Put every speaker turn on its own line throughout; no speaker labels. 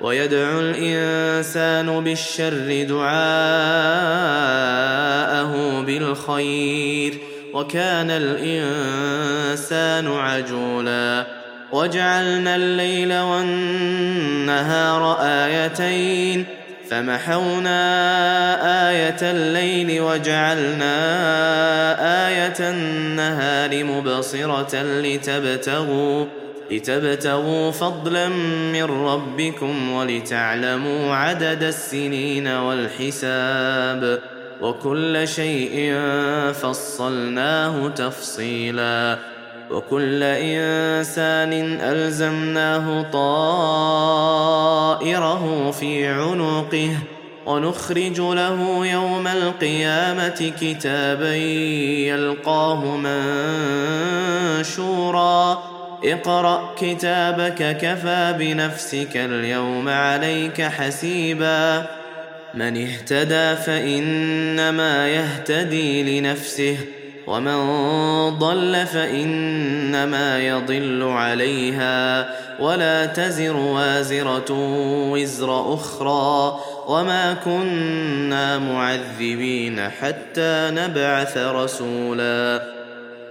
ويدعو الإنسان بالشر دعاءه بالخير وكان الإنسان عجولا وجعلنا الليل والنهار آيتين فمحونا آية الليل وجعلنا آية النهار مبصرة لتبتغوا لتبتغوا فضلا من ربكم ولتعلموا عدد السنين والحساب وكل شيء فصلناه تفصيلا وكل إنسان ألزمناه طائره في عنقه ونخرج له يوم القيامة كتابا يلقاه منشورا اقرأ كتابك كفى بنفسك اليوم عليك حسيبا. من اهتدى فإنما يهتدي لنفسه ومن ضل فإنما يضل عليها. ولا تزر وازرة وزر أخرى. وما كنا معذبين حتى نبعث رسولا.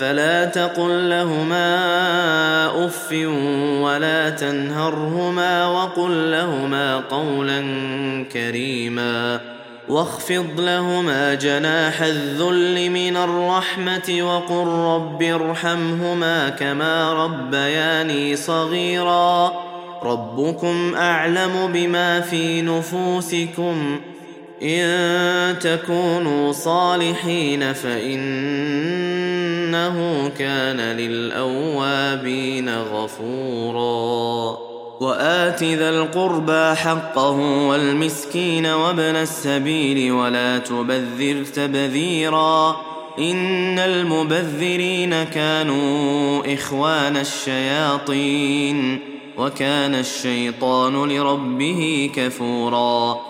فلا تقل لهما أف ولا تنهرهما وقل لهما قولا كريما واخفض لهما جناح الذل من الرحمة وقل رب ارحمهما كما ربياني صغيرا ربكم أعلم بما في نفوسكم إن تكونوا صالحين فانه كان للأوابين غفورا. وآت ذا القربى حقه والمسكين وابن السبيل ولا تبذر تبذيرا. إن المبذرين كانوا إخوان الشياطين. وكان الشيطان لربه كفورا.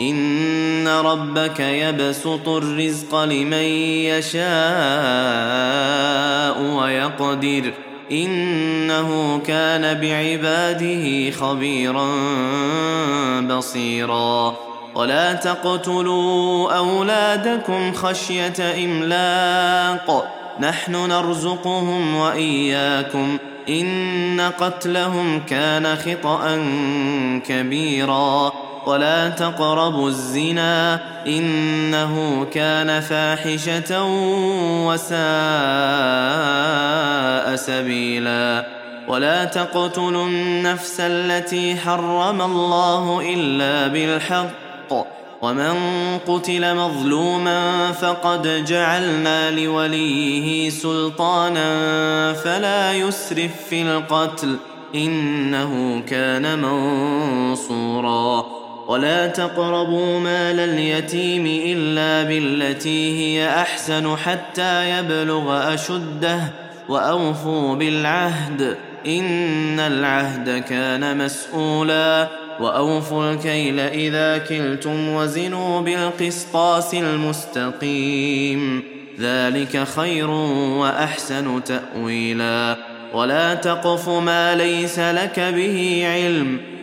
ان ربك يبسط الرزق لمن يشاء ويقدر انه كان بعباده خبيرا بصيرا. ولا تقتلوا اولادكم خشيه املاق. نحن نرزقهم واياكم. ان قتلهم كان خطا كبيرا. ولا تقربوا الزنا إنه كان فاحشة وساء سبيلا. ولا تقتلوا النفس التي حرم الله إلا بالحق. ومن قتل مظلوما فقد جعلنا لوليه سلطانا فلا يسرف في القتل. إنه كان منصورا. ولا تقربوا مال اليتيم الا بالتي هي احسن حتى يبلغ اشده واوفوا بالعهد ان العهد كان مسؤولا واوفوا الكيل اذا كلتم وزنوا بالقسطاس المستقيم ذلك خير واحسن تاويلا ولا تقف ما ليس لك به علم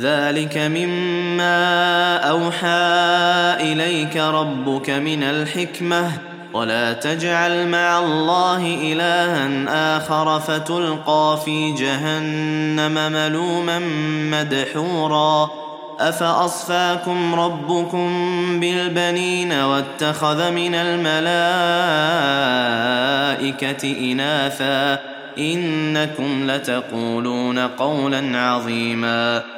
ذلك مما أوحى إليك ربك من الحكمة. ولا تجعل مع الله إلها آخر فتلقى في جهنم ملوما مدحورا. أفأصفاكم ربكم بالبنين واتخذ من الملائكة إناثا؟ إنكم لتقولون قولا عظيما.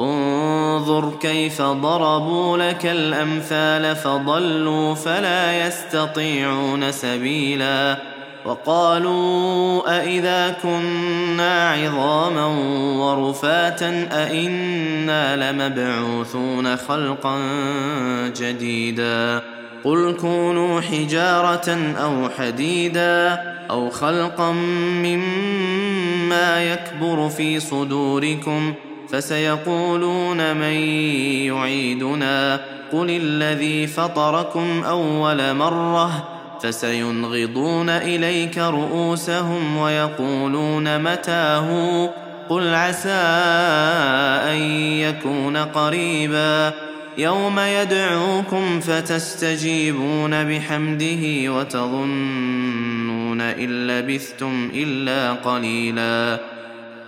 انظر كيف ضربوا لك الأمثال فضلوا فلا يستطيعون سبيلا وقالوا أإذا كنا عظاما ورفاتا أإنا لمبعوثون خلقا جديدا قل كونوا حجارة أو حديدا أو خلقا مما يكبر في صدوركم فسيقولون من يعيدنا قل الذي فطركم أول مرة فسينغضون إليك رؤوسهم ويقولون متاه قل عسى أن يكون قريبا يوم يدعوكم فتستجيبون بحمده وتظنون إن لبثتم إلا قليلا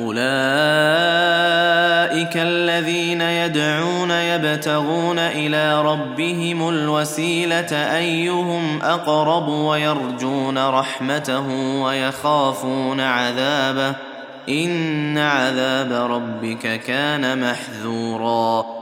أولئك الذين يدعون يبتغون إلى ربهم الوسيلة أيهم أقرب ويرجون رحمته ويخافون عذابه إن عذاب ربك كان محذورا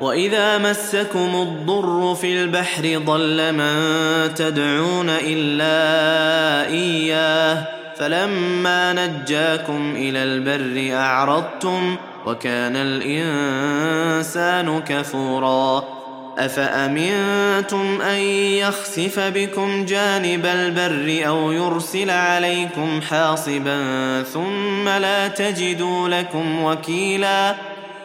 واذا مسكم الضر في البحر ضل من تدعون الا اياه فلما نجاكم إلى البر اعرضتم وكان الانسان كفورا افامنتم ان يخسف بكم جانب البر أو يرسل عليكم حاصبا ثم لا تجدوا لكم وكيلا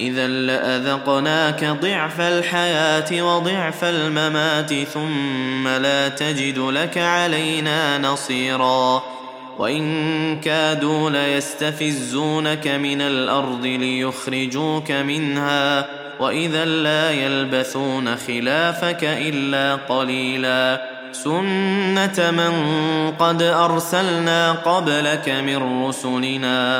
إذا لأذقناك ضعف الحياة وضعف الممات ثم لا تجد لك علينا نصيرا. وإن كادوا ليستفزونك من الأرض ليخرجوك منها. وإذا لا يلبثون خلافك إلا قليلا. سنة من قد أرسلنا قبلك من رسلنا.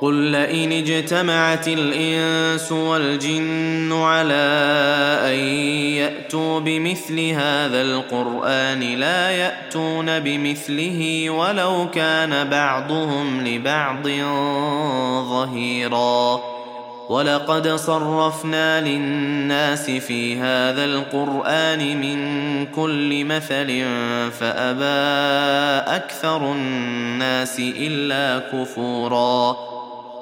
قل لئن اجتمعت الانس والجن على ان ياتوا بمثل هذا القران لا ياتون بمثله ولو كان بعضهم لبعض ظهيرا ولقد صرفنا للناس في هذا القران من كل مثل فابى أكثر الناس الا كفورا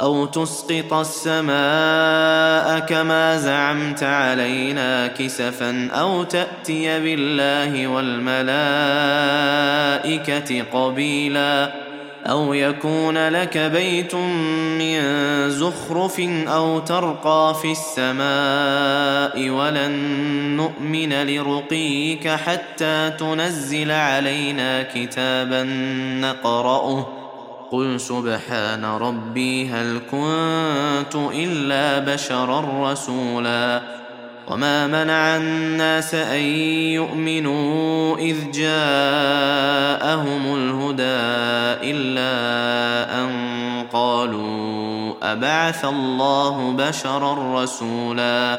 أو تسقط السماء كما زعمت علينا كسفا أو تأتي بالله والملائكة قبيلا أو يكون لك بيت من زخرف أو ترقى في السماء ولن نؤمن لرقيك حتى تنزل علينا كتابا نقرأه قل سبحان ربي هل كنت إلا بشرا رسولا وما منع الناس أن يؤمنوا إذ جاءهم الهدى إلا أن قالوا أبعث الله بشرا رسولا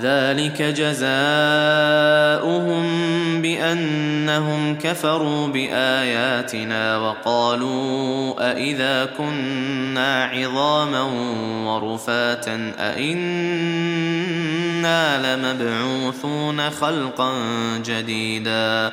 ذلك جزاؤهم بأنهم كفروا بآياتنا وقالوا أإذا كنا عظاما ورفاتا أإنا لمبعوثون خلقا جديدا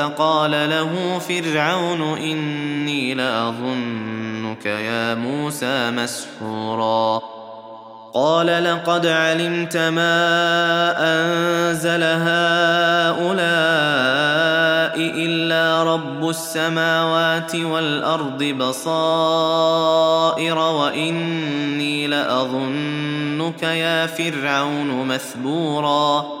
فقال له فرعون إني لأظنك يا موسى مسحورا. قال لقد علمت ما أنزل هؤلاء إلا رب السماوات والأرض بصائر وإني لأظنك يا فرعون مثبورا.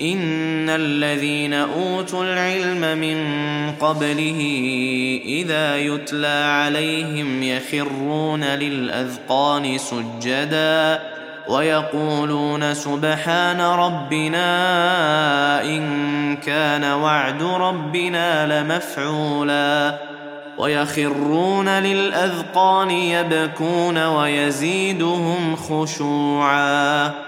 ان الذين اوتوا العلم من قبله اذا يتلى عليهم يخرون للاذقان سجدا ويقولون سبحان ربنا ان كان وعد ربنا لمفعولا ويخرون للاذقان يبكون ويزيدهم خشوعا